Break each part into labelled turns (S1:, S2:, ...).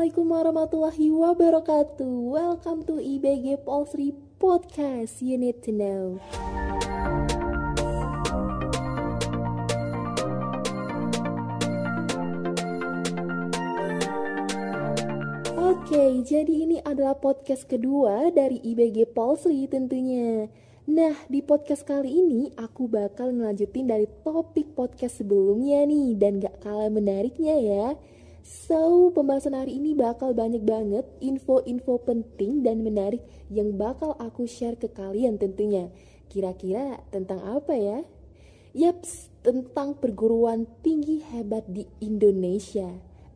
S1: Assalamualaikum warahmatullahi wabarakatuh. Welcome to IBG Polsri Podcast. You need to know. Oke, jadi ini adalah podcast kedua dari IBG Polsri tentunya. Nah, di podcast kali ini aku bakal ngelanjutin dari topik podcast sebelumnya nih dan gak kalah menariknya ya. So, pembahasan hari ini bakal banyak banget info-info penting dan menarik yang bakal aku share ke kalian tentunya. Kira-kira tentang apa ya? Yaps, tentang perguruan tinggi hebat di Indonesia.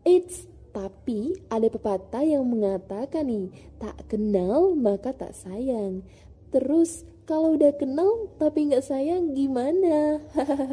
S1: It's tapi ada pepatah yang mengatakan nih, tak kenal maka tak sayang. Terus kalau udah kenal tapi nggak sayang gimana?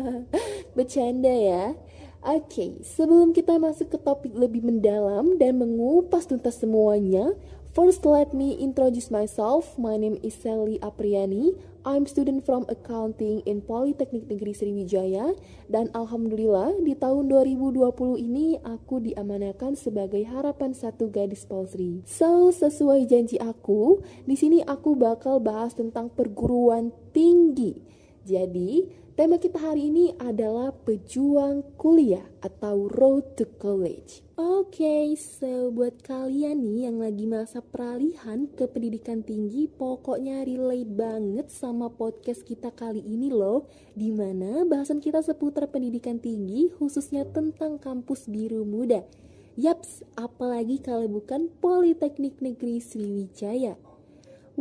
S1: Bercanda ya. Oke, okay, sebelum kita masuk ke topik lebih mendalam dan mengupas tuntas semuanya, First, let me introduce myself. My name is Sally Apriani. I'm student from Accounting in Politeknik Negeri Sriwijaya dan alhamdulillah di tahun 2020 ini aku diamanakan sebagai harapan satu gadis Polsri. So, sesuai janji aku, di sini aku bakal bahas tentang perguruan tinggi. Jadi, Tema kita hari ini adalah pejuang kuliah atau road to college. Oke, okay, so buat kalian nih yang lagi masa peralihan ke pendidikan tinggi, pokoknya relate banget sama podcast kita kali ini loh, di mana bahasan kita seputar pendidikan tinggi khususnya tentang kampus biru muda. Yaps, apalagi kalau bukan Politeknik Negeri Sriwijaya.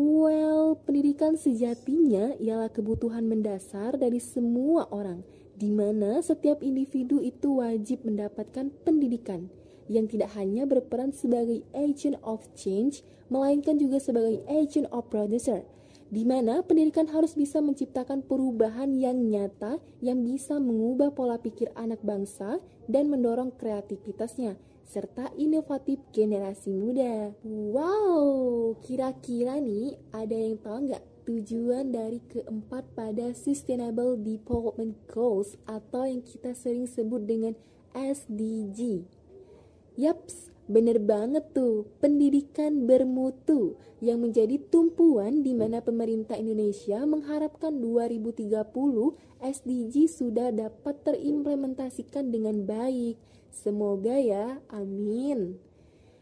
S1: Well, pendidikan sejatinya ialah kebutuhan mendasar dari semua orang, di mana setiap individu itu wajib mendapatkan pendidikan yang tidak hanya berperan sebagai agent of change, melainkan juga sebagai agent of producer, di mana pendidikan harus bisa menciptakan perubahan yang nyata yang bisa mengubah pola pikir anak bangsa dan mendorong kreativitasnya serta inovatif generasi muda. Wow, kira-kira nih ada yang tahu nggak tujuan dari keempat pada Sustainable Development Goals atau yang kita sering sebut dengan SDG? Yaps, bener banget tuh, pendidikan bermutu yang menjadi tumpuan di mana pemerintah Indonesia mengharapkan 2030 SDG sudah dapat terimplementasikan dengan baik Semoga ya, amin.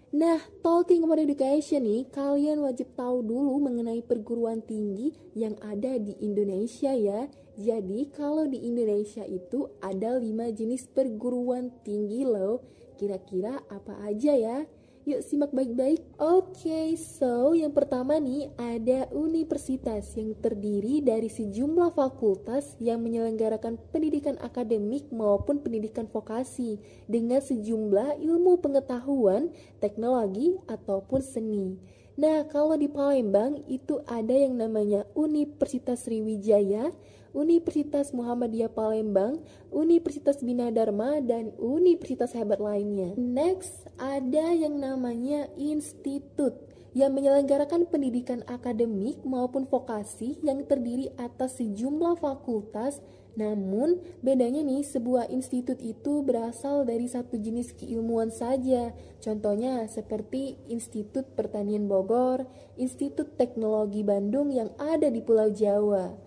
S1: Nah, talking about education nih, kalian wajib tahu dulu mengenai perguruan tinggi yang ada di Indonesia ya. Jadi, kalau di Indonesia itu ada 5 jenis perguruan tinggi loh. Kira-kira apa aja ya? Yuk simak baik-baik. Oke, okay, so yang pertama nih ada universitas yang terdiri dari sejumlah fakultas yang menyelenggarakan pendidikan akademik maupun pendidikan vokasi dengan sejumlah ilmu pengetahuan, teknologi ataupun seni. Nah, kalau di Palembang itu ada yang namanya Universitas Sriwijaya, Universitas Muhammadiyah Palembang, Universitas Bina Dharma, dan universitas hebat lainnya. Next, ada yang namanya institut yang menyelenggarakan pendidikan akademik maupun vokasi yang terdiri atas sejumlah fakultas namun bedanya nih sebuah institut itu berasal dari satu jenis keilmuan saja. Contohnya seperti Institut Pertanian Bogor, Institut Teknologi Bandung yang ada di Pulau Jawa.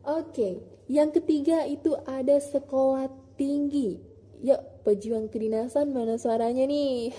S1: Oke, yang ketiga itu ada sekolah tinggi. Yuk, pejuang kedinasan mana suaranya nih?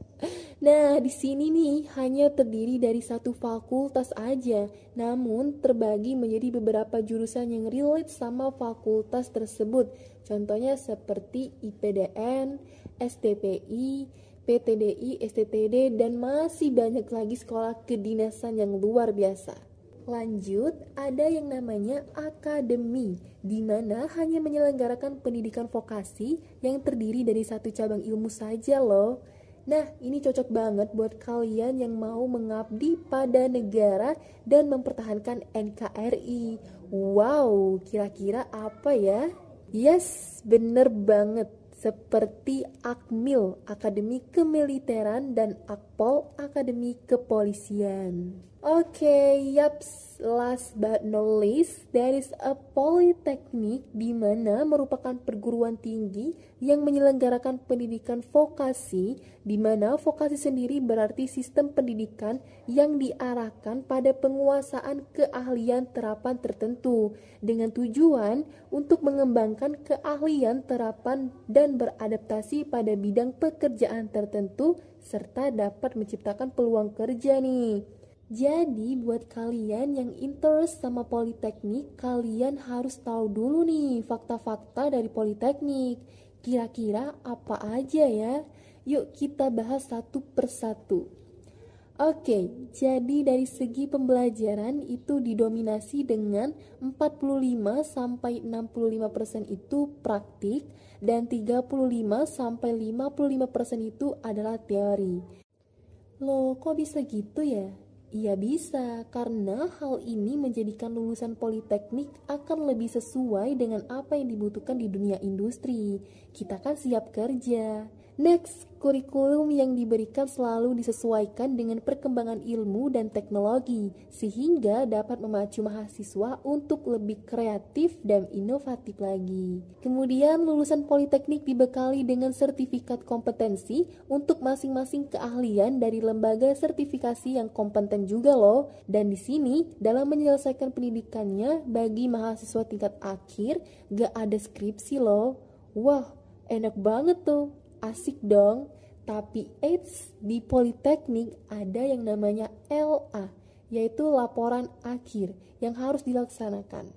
S1: nah, di sini nih hanya terdiri dari satu fakultas aja, namun terbagi menjadi beberapa jurusan yang relate sama fakultas tersebut. Contohnya seperti IPDN, STPI, PTDI, STTD, dan masih banyak lagi sekolah kedinasan yang luar biasa. Lanjut, ada yang namanya akademi, di mana hanya menyelenggarakan pendidikan vokasi yang terdiri dari satu cabang ilmu saja loh. Nah, ini cocok banget buat kalian yang mau mengabdi pada negara dan mempertahankan NKRI. Wow, kira-kira apa ya? Yes, bener banget. Seperti Akmil, Akademi Kemiliteran, dan Akpol, Akademi Kepolisian. Oke, okay, yaps last but not least, there is a polytechnic di mana merupakan perguruan tinggi yang menyelenggarakan pendidikan vokasi di mana vokasi sendiri berarti sistem pendidikan yang diarahkan pada penguasaan keahlian terapan tertentu dengan tujuan untuk mengembangkan keahlian terapan dan beradaptasi pada bidang pekerjaan tertentu serta dapat menciptakan peluang kerja nih. Jadi buat kalian yang interest sama politeknik, kalian harus tahu dulu nih fakta-fakta dari politeknik. Kira-kira apa aja ya? Yuk kita bahas satu persatu. Oke, jadi dari segi pembelajaran itu didominasi dengan 45 sampai 65% itu praktik dan 35 sampai 55% itu adalah teori. Loh, kok bisa gitu ya? Iya bisa, karena hal ini menjadikan lulusan politeknik akan lebih sesuai dengan apa yang dibutuhkan di dunia industri. Kita kan siap kerja. Next, kurikulum yang diberikan selalu disesuaikan dengan perkembangan ilmu dan teknologi, sehingga dapat memacu mahasiswa untuk lebih kreatif dan inovatif lagi. Kemudian, lulusan politeknik dibekali dengan sertifikat kompetensi untuk masing-masing keahlian dari lembaga sertifikasi yang kompeten juga loh. Dan di sini, dalam menyelesaikan pendidikannya bagi mahasiswa tingkat akhir, gak ada skripsi loh. Wah, enak banget tuh asik dong. Tapi eits, di Politeknik ada yang namanya LA, yaitu laporan akhir yang harus dilaksanakan.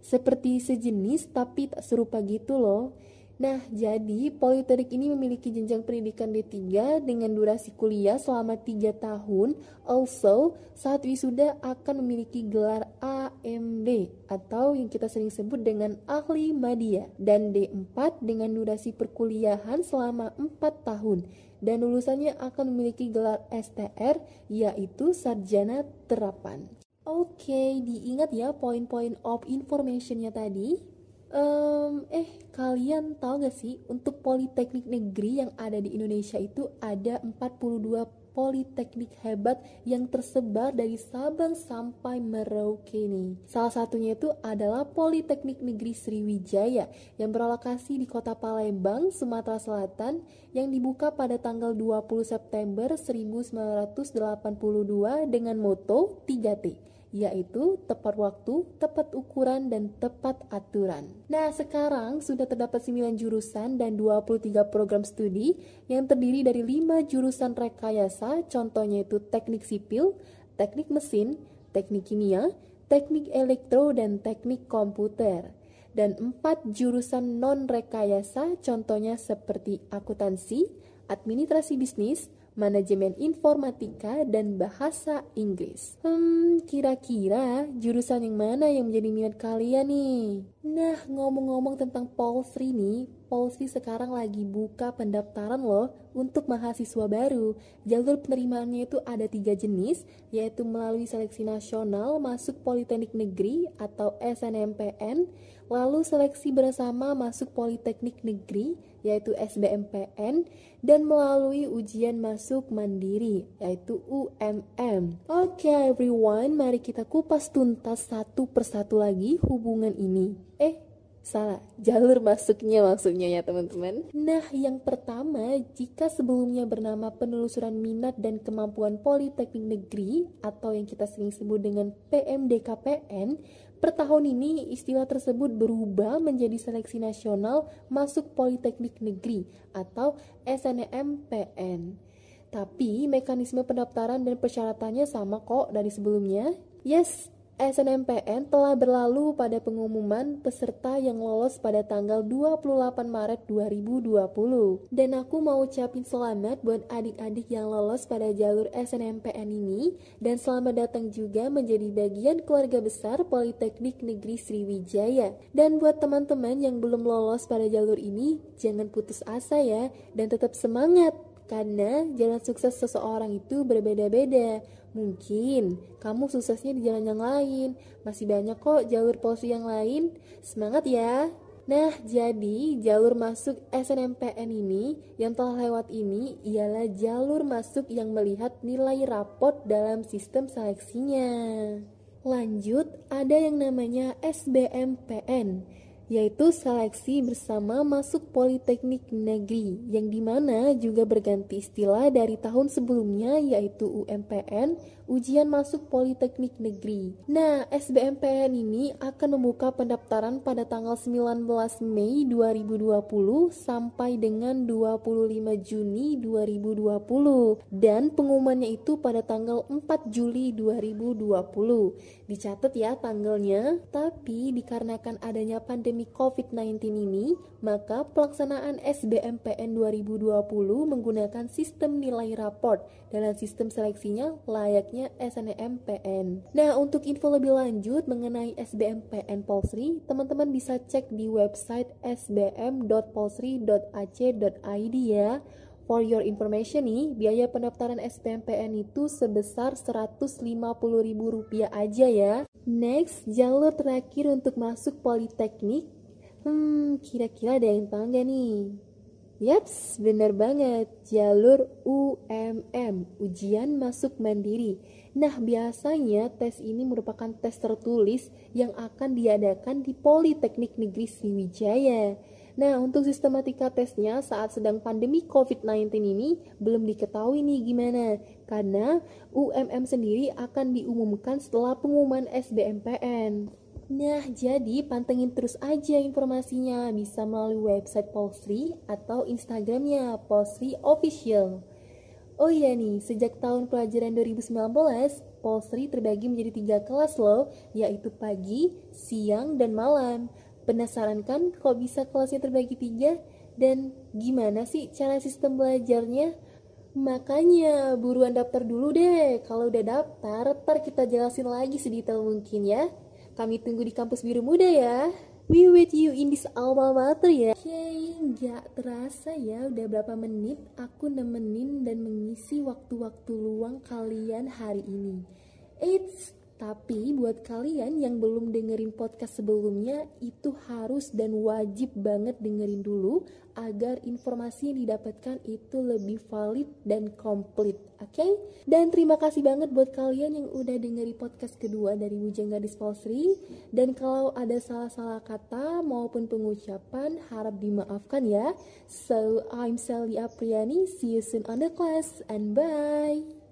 S1: Seperti sejenis tapi tak serupa gitu loh. Nah, jadi Politeknik ini memiliki jenjang pendidikan D3 dengan durasi kuliah selama 3 tahun. Also, saat wisuda akan memiliki gelar AMD atau yang kita sering sebut dengan ahli media dan D4 dengan durasi perkuliahan selama 4 tahun dan lulusannya akan memiliki gelar STR yaitu sarjana terapan. Oke, okay, diingat ya poin-poin of informationnya tadi. Um, eh, kalian tahu gak sih untuk politeknik negeri yang ada di Indonesia itu ada 42 politeknik hebat yang tersebar dari Sabang sampai Merauke nih. Salah satunya itu adalah Politeknik Negeri Sriwijaya yang berlokasi di Kota Palembang, Sumatera Selatan yang dibuka pada tanggal 20 September 1982 dengan moto 3T yaitu tepat waktu, tepat ukuran, dan tepat aturan. Nah, sekarang sudah terdapat 9 jurusan dan 23 program studi yang terdiri dari 5 jurusan rekayasa, contohnya itu teknik sipil, teknik mesin, teknik kimia, teknik elektro, dan teknik komputer. Dan 4 jurusan non-rekayasa, contohnya seperti akuntansi, administrasi bisnis, manajemen informatika, dan bahasa Inggris. Hmm, kira-kira jurusan yang mana yang menjadi minat kalian nih? Nah, ngomong-ngomong tentang Polsri nih, Polsri sekarang lagi buka pendaftaran loh untuk mahasiswa baru. Jalur penerimaannya itu ada tiga jenis, yaitu melalui seleksi nasional masuk Politeknik Negeri atau SNMPN, lalu seleksi bersama masuk Politeknik Negeri, yaitu SBMPN, dan melalui ujian masuk mandiri, yaitu UMM. Oke okay, everyone, mari kita kupas tuntas satu persatu lagi hubungan ini. Eh, Salah, jalur masuknya maksudnya ya teman-teman. Nah, yang pertama, jika sebelumnya bernama penelusuran minat dan kemampuan Politeknik Negeri atau yang kita sering sebut dengan PMDKPN, per tahun ini istilah tersebut berubah menjadi seleksi nasional masuk Politeknik Negeri atau SNMPN. Tapi mekanisme pendaftaran dan persyaratannya sama kok dari sebelumnya. Yes, SNMPN telah berlalu pada pengumuman peserta yang lolos pada tanggal 28 Maret 2020. Dan aku mau ucapin selamat buat adik-adik yang lolos pada jalur SNMPN ini dan selamat datang juga menjadi bagian keluarga besar Politeknik Negeri Sriwijaya. Dan buat teman-teman yang belum lolos pada jalur ini, jangan putus asa ya dan tetap semangat karena jalan sukses seseorang itu berbeda-beda. Mungkin kamu suksesnya di jalan yang lain. Masih banyak kok jalur polisi yang lain. Semangat ya. Nah, jadi jalur masuk SNMPN ini yang telah lewat ini ialah jalur masuk yang melihat nilai rapot dalam sistem seleksinya. Lanjut, ada yang namanya SBMPN yaitu seleksi bersama masuk Politeknik Negeri yang di mana juga berganti istilah dari tahun sebelumnya yaitu UMPN ujian masuk Politeknik Negeri. Nah, SBMPN ini akan membuka pendaftaran pada tanggal 19 Mei 2020 sampai dengan 25 Juni 2020 dan pengumumannya itu pada tanggal 4 Juli 2020. Dicatat ya tanggalnya, tapi dikarenakan adanya pandemi COVID-19 ini, maka pelaksanaan SBMPN 2020 menggunakan sistem nilai raport dalam sistem seleksinya layaknya sifatnya SNMPN. Nah, untuk info lebih lanjut mengenai SBMPN Polsri, teman-teman bisa cek di website sbm.polsri.ac.id ya. For your information nih, biaya pendaftaran SBMPN itu sebesar Rp150.000 aja ya. Next, jalur terakhir untuk masuk Politeknik. Hmm, kira-kira ada yang tahu nggak nih? Yaps, benar banget. Jalur UMM, ujian masuk mandiri. Nah, biasanya tes ini merupakan tes tertulis yang akan diadakan di Politeknik Negeri Sriwijaya. Nah, untuk sistematika tesnya saat sedang pandemi COVID-19 ini belum diketahui nih gimana. Karena UMM sendiri akan diumumkan setelah pengumuman SBMPN. Nah, jadi pantengin terus aja informasinya bisa melalui website Polsri atau Instagramnya Polsri Official. Oh iya nih, sejak tahun pelajaran 2019, Polsri terbagi menjadi tiga kelas loh, yaitu pagi, siang, dan malam. Penasaran kan kok bisa kelasnya terbagi tiga? Dan gimana sih cara sistem belajarnya? Makanya buruan daftar dulu deh. Kalau udah daftar, ntar kita jelasin lagi sedetail mungkin ya. Kami tunggu di kampus biru muda ya. We wait you in this alma mater ya. Oke, okay, nggak terasa ya udah berapa menit aku nemenin dan mengisi waktu-waktu luang kalian hari ini. It's tapi buat kalian yang belum dengerin podcast sebelumnya, itu harus dan wajib banget dengerin dulu agar informasi yang didapatkan itu lebih valid dan komplit, oke? Okay? Dan terima kasih banget buat kalian yang udah dengerin podcast kedua dari Bujang Gadis Polsri. Dan kalau ada salah-salah kata maupun pengucapan, harap dimaafkan ya. So, I'm Sally Apriani, see you soon on the class, and bye!